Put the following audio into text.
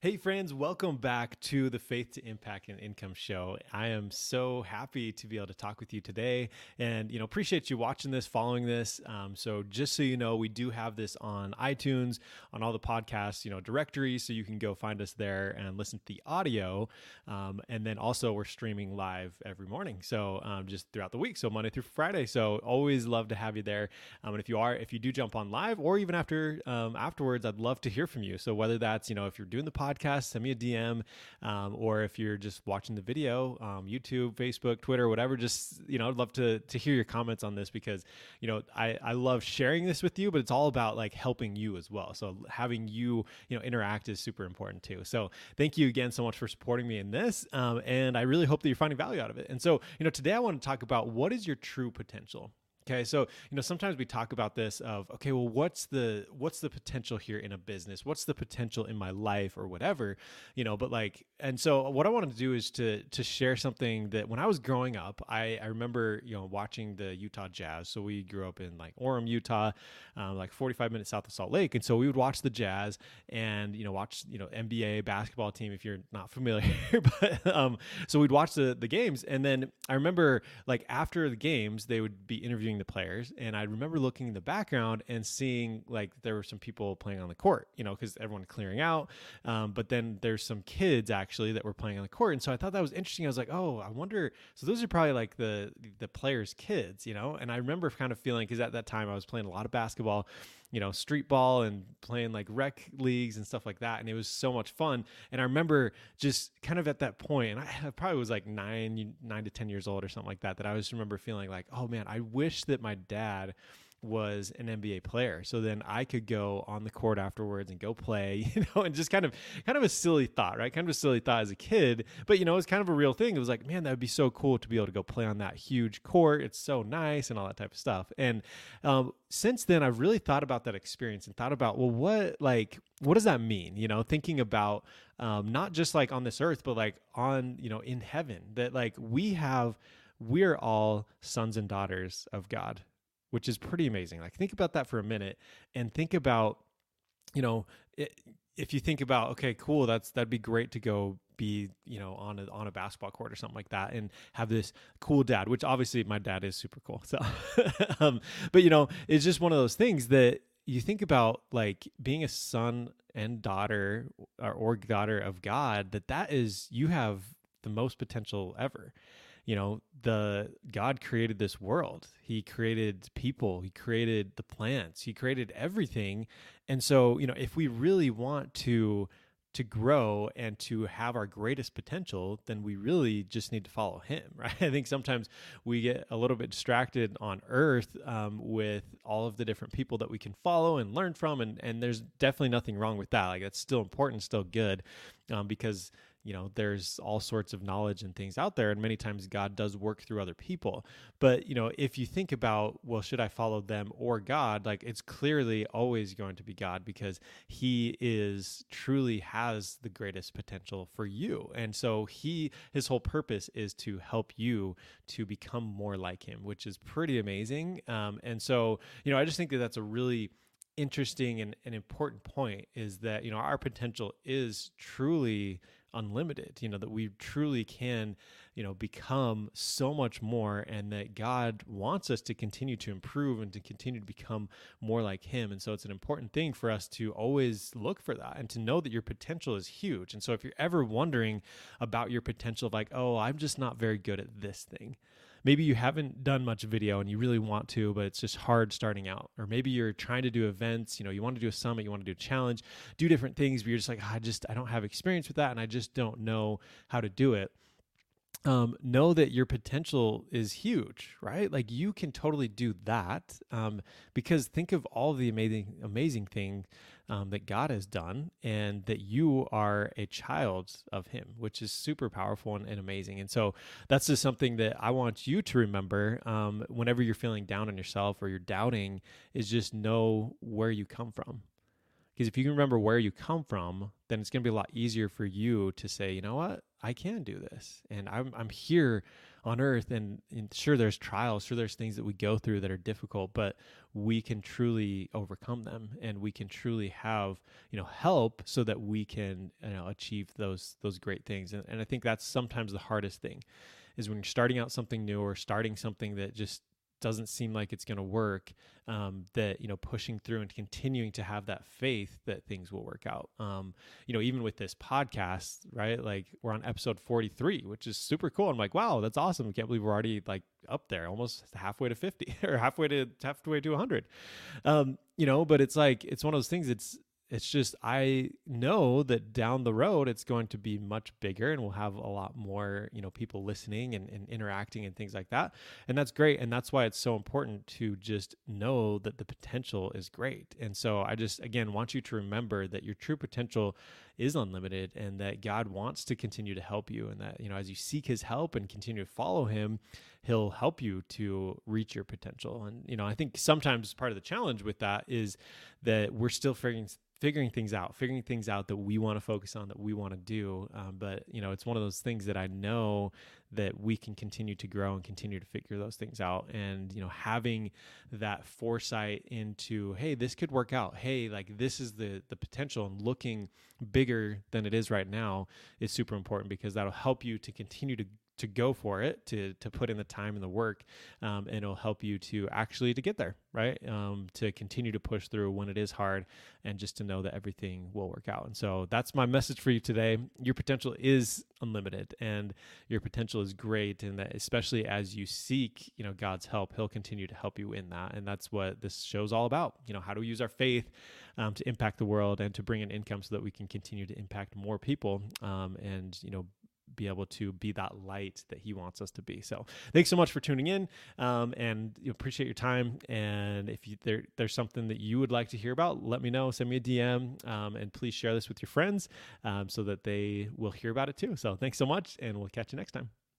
Hey, friends, welcome back to the Faith to Impact and Income Show. I am so happy to be able to talk with you today and, you know, appreciate you watching this, following this. Um, so, just so you know, we do have this on iTunes, on all the podcasts, you know, directories. So you can go find us there and listen to the audio. Um, and then also, we're streaming live every morning. So, um, just throughout the week. So, Monday through Friday. So, always love to have you there. Um, and if you are, if you do jump on live or even after, um, afterwards, I'd love to hear from you. So, whether that's, you know, if you're doing the podcast, podcast, send me a DM. Um, or if you're just watching the video, um, YouTube, Facebook, Twitter, whatever, just, you know, I'd love to, to hear your comments on this because, you know, I, I love sharing this with you, but it's all about like helping you as well. So having you, you know, interact is super important too. So thank you again so much for supporting me in this. Um, and I really hope that you're finding value out of it. And so, you know, today I want to talk about what is your true potential? Okay, so you know sometimes we talk about this of okay, well, what's the what's the potential here in a business? What's the potential in my life or whatever, you know? But like, and so what I wanted to do is to to share something that when I was growing up, I I remember you know watching the Utah Jazz. So we grew up in like Orem, Utah, um, like 45 minutes south of Salt Lake, and so we would watch the Jazz and you know watch you know NBA basketball team if you're not familiar, but um, so we'd watch the the games, and then I remember like after the games they would be interviewing the players. And I remember looking in the background and seeing like there were some people playing on the court, you know, because everyone clearing out. Um, but then there's some kids actually that were playing on the court. And so I thought that was interesting. I was like, oh, I wonder. So those are probably like the the players' kids, you know. And I remember kind of feeling because at that time I was playing a lot of basketball you know, street ball and playing like rec leagues and stuff like that. And it was so much fun. And I remember just kind of at that point, and I probably was like nine, nine to 10 years old or something like that, that I just remember feeling like, oh man, I wish that my dad was an NBA player. So then I could go on the court afterwards and go play, you know, and just kind of kind of a silly thought, right? Kind of a silly thought as a kid, but you know, it's kind of a real thing. It was like, man, that would be so cool to be able to go play on that huge court. It's so nice and all that type of stuff. And um, since then, I've really thought about that experience and thought about, well, what like what does that mean? You know, thinking about um, not just like on this earth, but like on you know in heaven. That like we have we're all sons and daughters of God which is pretty amazing. Like think about that for a minute and think about, you know, it, if you think about, okay, cool, that's that'd be great to go be, you know, on a on a basketball court or something like that and have this cool dad, which obviously my dad is super cool. So um, but you know, it's just one of those things that you think about like being a son and daughter or, or daughter of God, that that is you have the most potential ever you know the god created this world. He created people. He created the plants. He created everything. And so you know if we really want to to grow and to have our greatest potential then we really just need to follow him right? I think sometimes we get a little bit distracted on earth um, with all of the different people that we can follow and learn from and and there's definitely nothing wrong with that. Like that's still important still good um, because you know there's all sorts of knowledge and things out there and many times god does work through other people. But you know if you think about well should i follow them or god like it's clearly always going to be god because he is truly has the greatest potential for you. And so he his whole purpose is to help you to become more like him which is pretty amazing. Um, and so you know i just think that that's a really interesting and, and important point is that you know our potential is truly unlimited you know that we truly can you know become so much more and that god wants us to continue to improve and to continue to become more like him. And so it's an important thing for us to always look for that and to know that your potential is huge. And so if you're ever wondering about your potential of like oh i'm just not very good at this thing maybe you haven't done much video and you really want to, but it's just hard starting out. Or maybe you're trying to do events, you know, you want to do a summit, you want to do a challenge, do different things, but you're just like, oh, I just, I don't have experience with that and I just don't know how to do it um, know that your potential is huge, right? Like you can totally do that um, because think of all the amazing, amazing thing um, that God has done, and that you are a child of Him, which is super powerful and, and amazing. And so that's just something that I want you to remember um, whenever you're feeling down on yourself or you're doubting, is just know where you come from. Because if you can remember where you come from, then it's going to be a lot easier for you to say, you know what, I can do this. And I'm, I'm here on earth and, and, sure there's trials sure there's things that we go through that are difficult but we can truly overcome them and we can truly have you know help so that we can you know achieve those those great things and, and i think that's sometimes the hardest thing is when you're starting out something new or starting something that just doesn't seem like it's going to work um, that you know pushing through and continuing to have that faith that things will work out. Um, you know even with this podcast right like we're on episode 43 which is super cool. I'm like wow that's awesome. Can't believe we're already like up there almost halfway to 50 or halfway to halfway to 100 um, you know but it's like it's one of those things it's it's just I know that down the road it's going to be much bigger and we'll have a lot more, you know, people listening and, and interacting and things like that. And that's great. And that's why it's so important to just know that the potential is great. And so I just again want you to remember that your true potential is unlimited and that God wants to continue to help you and that, you know, as you seek his help and continue to follow him, he'll help you to reach your potential. And, you know, I think sometimes part of the challenge with that is that we're still figuring figuring things out, figuring things out that we want to focus on, that we want to do. Um, but you know, it's one of those things that I know that we can continue to grow and continue to figure those things out. And you know, having that foresight into, hey, this could work out. Hey, like this is the the potential, and looking bigger than it is right now is super important because that'll help you to continue to to go for it, to to put in the time and the work, um, and it'll help you to actually to get there, right? Um, to continue to push through when it is hard, and just to know that everything will work out. And so that's my message for you today. Your potential is unlimited, and your potential is great, and that especially as you seek, you know, God's help, He'll continue to help you in that, and that's what this show's all about. You know, how do we use our faith um, to impact the world and to bring in income so that we can continue to impact more people, um, and you know be able to be that light that he wants us to be. So thanks so much for tuning in um, and appreciate your time. And if you, there, there's something that you would like to hear about, let me know, send me a DM um, and please share this with your friends um, so that they will hear about it too. So thanks so much and we'll catch you next time.